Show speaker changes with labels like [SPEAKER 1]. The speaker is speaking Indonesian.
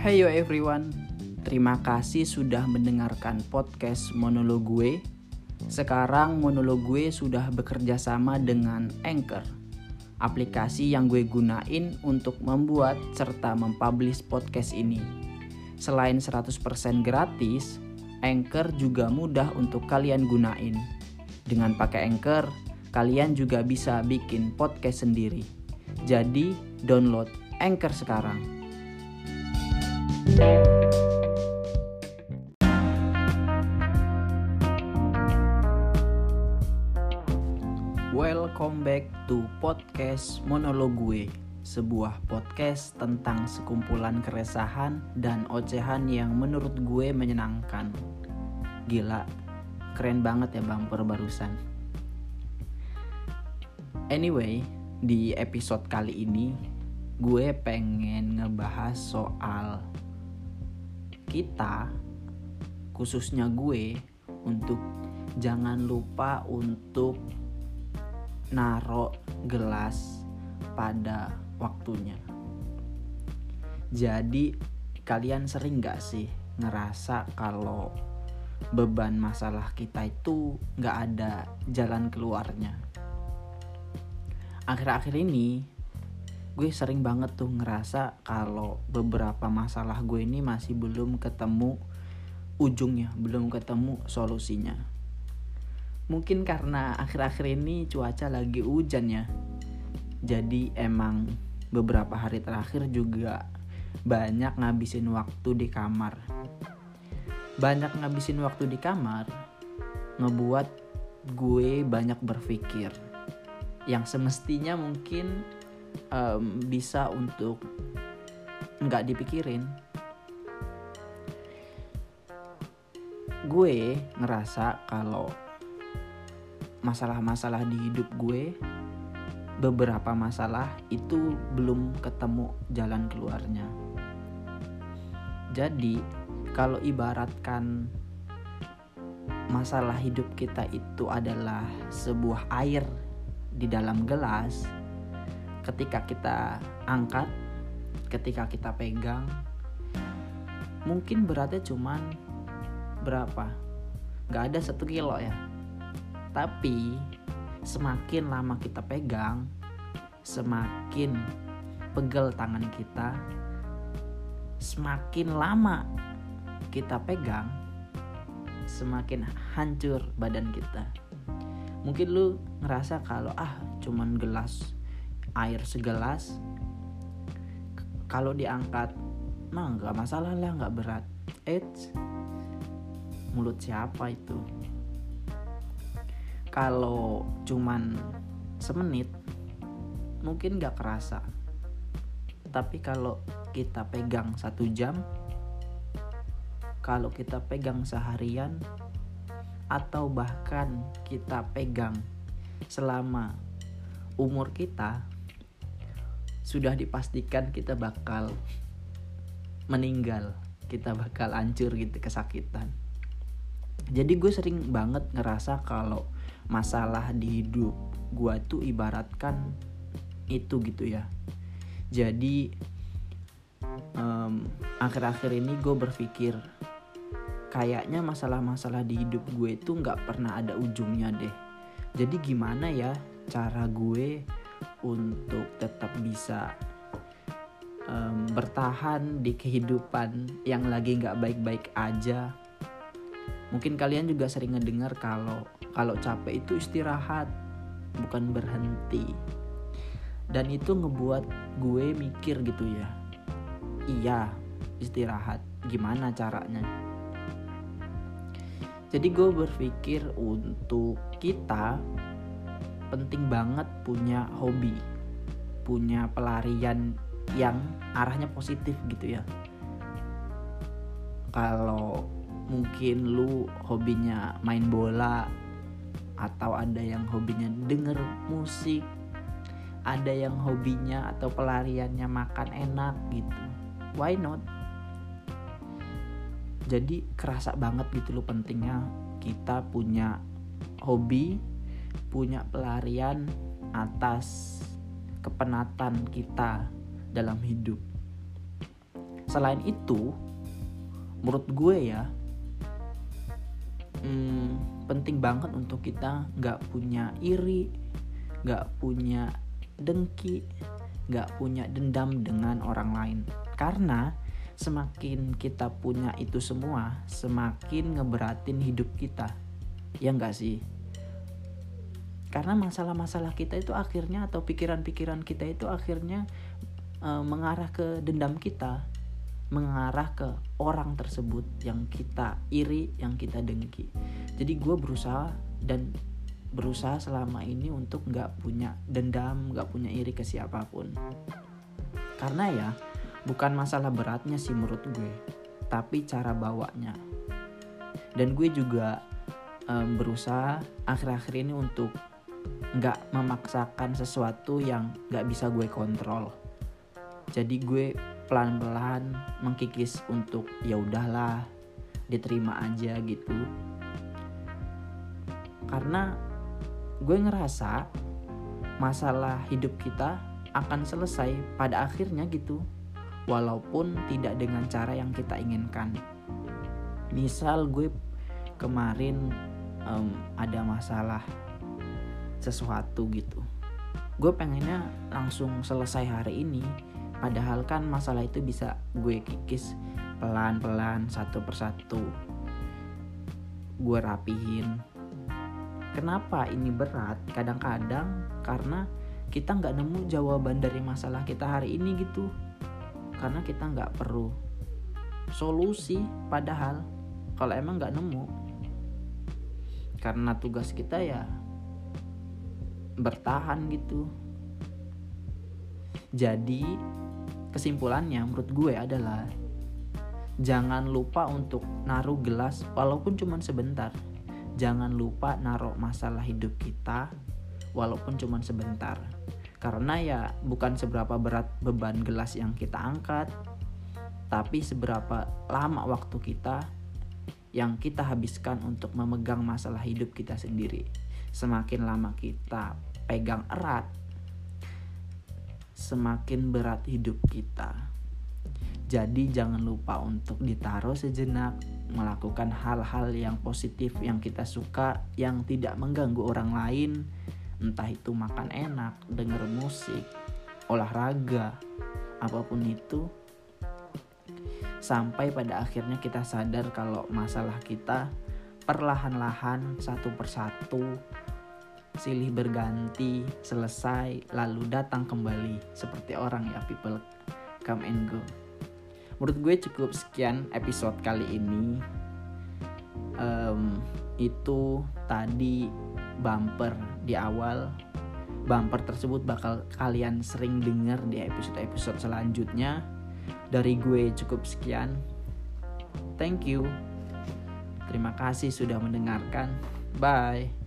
[SPEAKER 1] Hey yo everyone, terima kasih sudah mendengarkan podcast monolog gue. Sekarang monolog gue sudah bekerja sama dengan Anchor, aplikasi yang gue gunain untuk membuat serta mempublish podcast ini. Selain 100% gratis, Anchor juga mudah untuk kalian gunain. Dengan pakai Anchor, kalian juga bisa bikin podcast sendiri. Jadi, download Anchor sekarang. Welcome back to podcast monolog gue Sebuah podcast tentang sekumpulan keresahan dan ocehan yang menurut gue menyenangkan. Gila, keren banget ya bang barusan Anyway, di episode kali ini gue pengen ngebahas soal kita khususnya gue untuk jangan lupa untuk naro gelas pada waktunya. Jadi kalian sering gak sih ngerasa kalau beban masalah kita itu gak ada jalan keluarnya? Akhir-akhir ini gue sering banget tuh ngerasa kalau beberapa masalah gue ini masih belum ketemu ujungnya, belum ketemu solusinya. Mungkin karena akhir-akhir ini cuaca lagi hujan ya. Jadi emang beberapa hari terakhir juga banyak ngabisin waktu di kamar. Banyak ngabisin waktu di kamar ngebuat gue banyak berpikir yang semestinya mungkin um, bisa untuk nggak dipikirin. Gue ngerasa kalau masalah-masalah di hidup gue beberapa masalah itu belum ketemu jalan keluarnya. Jadi kalau ibaratkan masalah hidup kita itu adalah sebuah air di dalam gelas ketika kita angkat ketika kita pegang mungkin beratnya cuman berapa? Nggak ada satu kilo ya. Tapi semakin lama kita pegang semakin pegel tangan kita semakin lama kita pegang semakin hancur badan kita. Mungkin lu ngerasa kalau ah cuman gelas air segelas. Kalau diangkat mah nggak masalah lah nggak berat. Eits, mulut siapa itu? Kalau cuman semenit mungkin nggak kerasa. Tapi kalau kita pegang satu jam kalau kita pegang seharian atau bahkan kita pegang selama umur kita sudah dipastikan kita bakal meninggal kita bakal hancur gitu kesakitan. Jadi gue sering banget ngerasa kalau masalah di hidup gue tuh ibaratkan itu gitu ya. Jadi um, akhir-akhir ini gue berpikir kayaknya masalah-masalah di hidup gue itu nggak pernah ada ujungnya deh. Jadi gimana ya cara gue untuk tetap bisa um, bertahan di kehidupan yang lagi nggak baik-baik aja. Mungkin kalian juga sering ngedengar kalau kalau capek itu istirahat, bukan berhenti. Dan itu ngebuat gue mikir gitu ya. Iya, istirahat. Gimana caranya? Jadi gue berpikir untuk kita penting banget punya hobi punya pelarian yang arahnya positif gitu ya. Kalau mungkin lu hobinya main bola atau ada yang hobinya denger musik ada yang hobinya atau pelariannya makan enak gitu why not? Jadi kerasa banget gitu loh pentingnya kita punya hobi punya pelarian atas kepenatan kita dalam hidup. selain itu menurut gue ya hmm, penting banget untuk kita nggak punya iri nggak punya dengki nggak punya dendam dengan orang lain. Karena semakin kita punya itu semua semakin ngeberatin hidup kita. Ya enggak sih karena masalah-masalah kita itu akhirnya atau pikiran-pikiran kita itu akhirnya e, mengarah ke dendam kita mengarah ke orang tersebut yang kita iri yang kita dengki. Jadi gue berusaha dan berusaha selama ini untuk nggak punya dendam nggak punya iri ke siapa pun. Karena ya bukan masalah beratnya sih menurut gue tapi cara bawanya. Dan gue juga um, berusaha akhir-akhir ini untuk nggak memaksakan sesuatu yang nggak bisa gue kontrol. Jadi gue pelan-pelan mengkikis untuk ya udahlah diterima aja gitu. Karena gue ngerasa masalah hidup kita akan selesai pada akhirnya gitu walaupun tidak dengan cara yang kita inginkan. Misal gue kemarin um, ada masalah sesuatu gitu. Gue pengennya langsung selesai hari ini padahal kan masalah itu bisa gue kikis pelan-pelan satu persatu. Gue rapihin. Kenapa ini berat? Kadang-kadang karena kita nggak nemu jawaban dari masalah kita hari ini gitu. Karena kita nggak perlu solusi padahal kalau emang nggak nemu karena tugas kita ya bertahan gitu. Jadi kesimpulannya menurut gue adalah jangan lupa untuk naruh gelas walaupun cuma sebentar. Jangan lupa naruh masalah hidup kita walaupun cuma sebentar. Karena ya bukan seberapa berat beban gelas yang kita angkat tapi seberapa lama waktu kita yang kita habiskan untuk memegang masalah hidup kita sendiri. Semakin lama kita pegang erat semakin berat hidup kita. Jadi jangan lupa untuk ditaruh sejenak, melakukan hal-hal yang positif yang kita suka, yang tidak mengganggu orang lain, entah itu makan enak, denger musik, olahraga, apa pun itu. Sampai pada akhirnya kita sadar kalau masalah kita perlahan-lahan satu persatu silih berganti, selesai, lalu datang kembali seperti orang ya people come and go. Menurut gue cukup sekian episode kali ini. Um, itu tadi bumper di awal. Bumper tersebut bakal kalian sering dengar di episode-episode selanjutnya. Dari gue cukup sekian. Thank you. Terima kasih sudah mendengarkan. Bye.